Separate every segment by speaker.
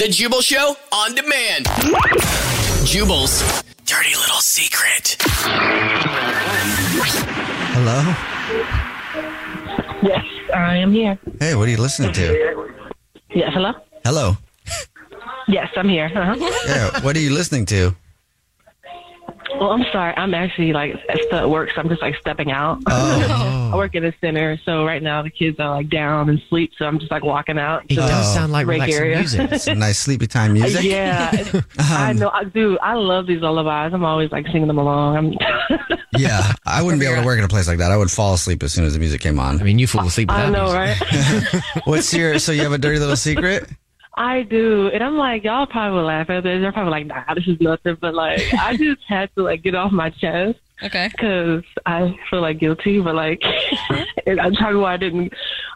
Speaker 1: The Jubal Show on demand. Jubal's dirty little secret.
Speaker 2: Hello?
Speaker 3: Yes, I am here.
Speaker 2: Hey, what are you listening to?
Speaker 3: Yes, hello?
Speaker 2: Hello.
Speaker 3: Yes, I'm here. Uh-huh.
Speaker 2: Yeah, what are you listening to?
Speaker 3: Well, I'm sorry. I'm actually like still at work, so I'm just like stepping out.
Speaker 2: Oh.
Speaker 3: I work at a center, so right now the kids are like down and sleep, so I'm just like walking out.
Speaker 4: It does sound like
Speaker 3: break
Speaker 4: relaxing
Speaker 3: area.
Speaker 4: music.
Speaker 2: Some nice sleepy time music.
Speaker 3: Yeah, it's- I um, know. I do. I love these lullabies. I'm always like singing them along. I'm,
Speaker 2: Yeah, I wouldn't be able to work in a place like that. I would fall asleep as soon as the music came on.
Speaker 4: I mean, you fall asleep with
Speaker 3: I
Speaker 4: that
Speaker 3: know,
Speaker 4: music.
Speaker 3: right?
Speaker 2: What's your? So you have a dirty little secret?
Speaker 3: I do, and I'm like, y'all probably will laugh at this. They're probably like, nah, this is nothing. But like, I just had to like get off my chest.
Speaker 5: Okay.
Speaker 3: because I feel like guilty, but like and I'm trying why I didn't.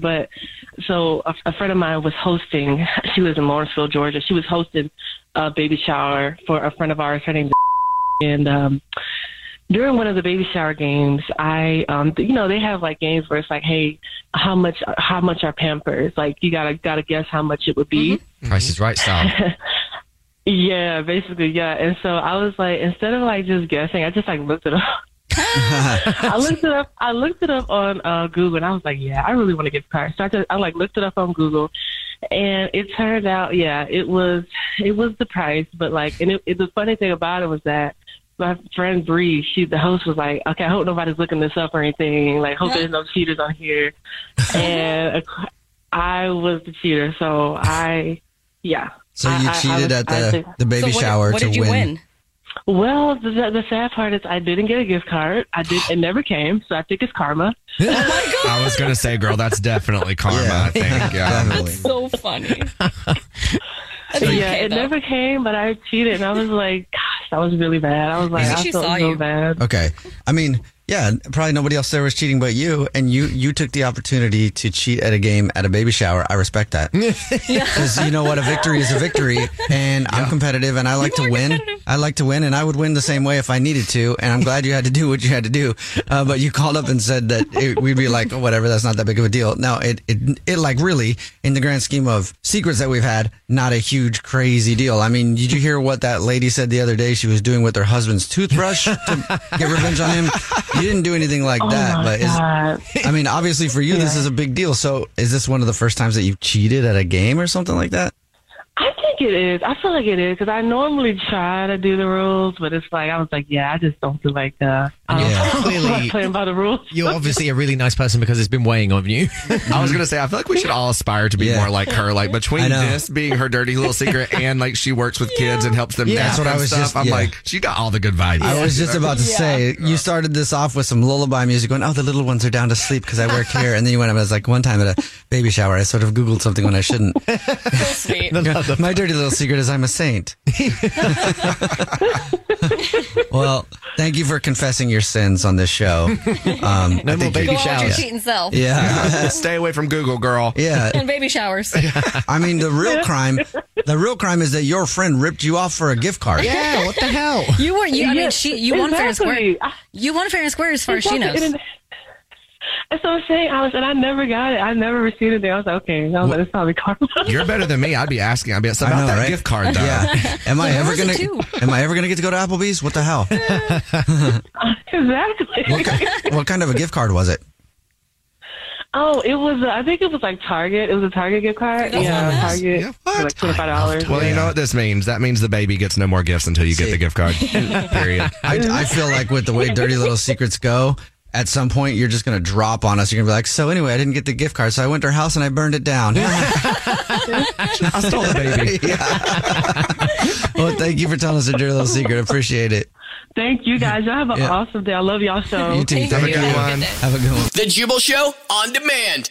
Speaker 3: But so a, a friend of mine was hosting. She lives in Lawrenceville, Georgia. She was hosting a baby shower for a friend of ours. Her name's and um, during one of the baby shower games, I um, you know they have like games where it's like, hey, how much how much are Pampers? Like you gotta gotta guess how much it would be.
Speaker 4: Price is right style.
Speaker 3: Yeah, basically, yeah. And so I was like, instead of like just guessing, I just like looked it up. I looked it up. I looked it up on uh, Google, and I was like, "Yeah, I really want to get the car." So I, just, I like looked it up on Google, and it turned out, yeah, it was it was the price. But like, and it, it, the funny thing about it was that my friend Bree, she the host was like, "Okay, I hope nobody's looking this up or anything. Like, hope there's no cheaters on here." and I was the cheater, so I, yeah.
Speaker 2: So
Speaker 3: I-
Speaker 2: you
Speaker 3: I- I
Speaker 2: cheated
Speaker 3: was-
Speaker 2: at
Speaker 3: I
Speaker 2: the
Speaker 3: think-
Speaker 2: the baby
Speaker 5: so
Speaker 2: shower
Speaker 5: what
Speaker 2: to
Speaker 5: did you
Speaker 2: win.
Speaker 5: win?
Speaker 3: Well, the, the sad part is I didn't get a gift card. I did. It never came, so I think it's karma. oh my god!
Speaker 6: I was gonna say, girl, that's definitely karma.
Speaker 2: Yeah.
Speaker 6: I think. Yeah.
Speaker 2: Definitely.
Speaker 5: So funny. That's
Speaker 3: yeah,
Speaker 5: okay,
Speaker 3: it
Speaker 5: though.
Speaker 3: never came, but I cheated, and I was like, gosh, that was really bad. I was like,
Speaker 5: Maybe
Speaker 3: I felt so
Speaker 5: you.
Speaker 3: bad.
Speaker 2: Okay. I mean, yeah, probably nobody else there was cheating but you, and you you took the opportunity to cheat at a game at a baby shower. I respect that because you know what, a victory is a victory, and I'm competitive, and I like to win. I like to win, and I would win the same way if I needed to. And I'm glad you had to do what you had to do. Uh, but you called up and said that it, we'd be like, oh, whatever, that's not that big of a deal. Now, it, it it like really, in the grand scheme of secrets that we've had, not a huge crazy deal. I mean, did you hear what that lady said the other day? She was doing with her husband's toothbrush to get revenge on him. You didn't do anything like
Speaker 3: Oh
Speaker 2: that, but is! I mean, obviously for you, this is a big deal. So, is this one of the first times that you've cheated at a game or something like that?
Speaker 3: I think it is. I feel like it is because I normally try to do the rules, but it's like I was like, yeah, I just don't feel like uh, I don't
Speaker 4: Yeah. Clearly-
Speaker 3: playing by the rules.
Speaker 4: You're obviously a really nice person because it's been weighing on you.
Speaker 6: I was gonna say, I feel like we should all aspire to be
Speaker 2: Yeah.
Speaker 6: more like her. Like between this being her dirty little secret and like she works with kids and helps them
Speaker 2: Yeah, that's what I was
Speaker 6: stuff.
Speaker 2: just-
Speaker 6: I'm
Speaker 2: yeah.
Speaker 6: like, she got all the good vibes.
Speaker 2: I was just about to say, you started this off with some lullaby music, going, "Oh, the little ones are down to sleep because I work here," and then you went. I was like, one time at a baby shower, I sort of Googled something when I shouldn't.
Speaker 5: So sweet.
Speaker 2: My dirty dirty little secret is I'm a saint. well, thank you for confessing your sins on this show. Um,
Speaker 4: No more baby
Speaker 5: Go on your
Speaker 4: showers.
Speaker 5: cheating self.
Speaker 2: Yeah,
Speaker 6: Stay away from Google, girl.
Speaker 2: yeah.
Speaker 5: And baby showers.
Speaker 2: I mean, the real crime, the real crime is that your friend ripped you off for a gift card.
Speaker 4: Yeah, what the hell?
Speaker 5: You were. You, I mean, she. You won fair and square.
Speaker 3: exactly. I-
Speaker 5: You won fair and square as far as she knows.
Speaker 3: Exactly. And- That's what I'm saying, Alex. And I never got it. I never received it. I was like, okay, no, was like, it's probably karma.
Speaker 6: You're better than me. I'd be asking. I'd be it's
Speaker 2: I
Speaker 6: about
Speaker 2: know,
Speaker 6: that
Speaker 2: right?
Speaker 6: gift card, though.
Speaker 2: Yeah. Am I ever gonna? Am I ever gonna get to go to Applebee's? What the hell?
Speaker 3: exactly.
Speaker 2: What, ki- what kind of a gift card was it?
Speaker 3: Oh, it was. Uh, I think it was like Target. It was a Target gift card.
Speaker 5: That's
Speaker 3: yeah,
Speaker 5: not bad.
Speaker 3: Target.
Speaker 6: Yeah,
Speaker 3: for like twenty five dollars.
Speaker 6: Well, you know what this means? That means the baby gets no more gifts until you get the gift card. Period.
Speaker 2: I, I feel like with the way Dirty Little Secrets go, at some point you're just gonna drop on us. You're gonna be like, so anyway, I didn't get the gift card, so I went to her house and I burned it down.
Speaker 6: I stole the baby.
Speaker 2: well, thank you for telling us a dirty little secret. Appreciate it.
Speaker 3: Thank you guys. Y'all have an
Speaker 2: Yeah.
Speaker 3: awesome day. I love y'all show.
Speaker 2: You too.
Speaker 5: Thank
Speaker 2: Thank
Speaker 5: you.
Speaker 2: you.
Speaker 5: Have a good day.
Speaker 2: Have a good one.
Speaker 1: The Jubal Show on demand.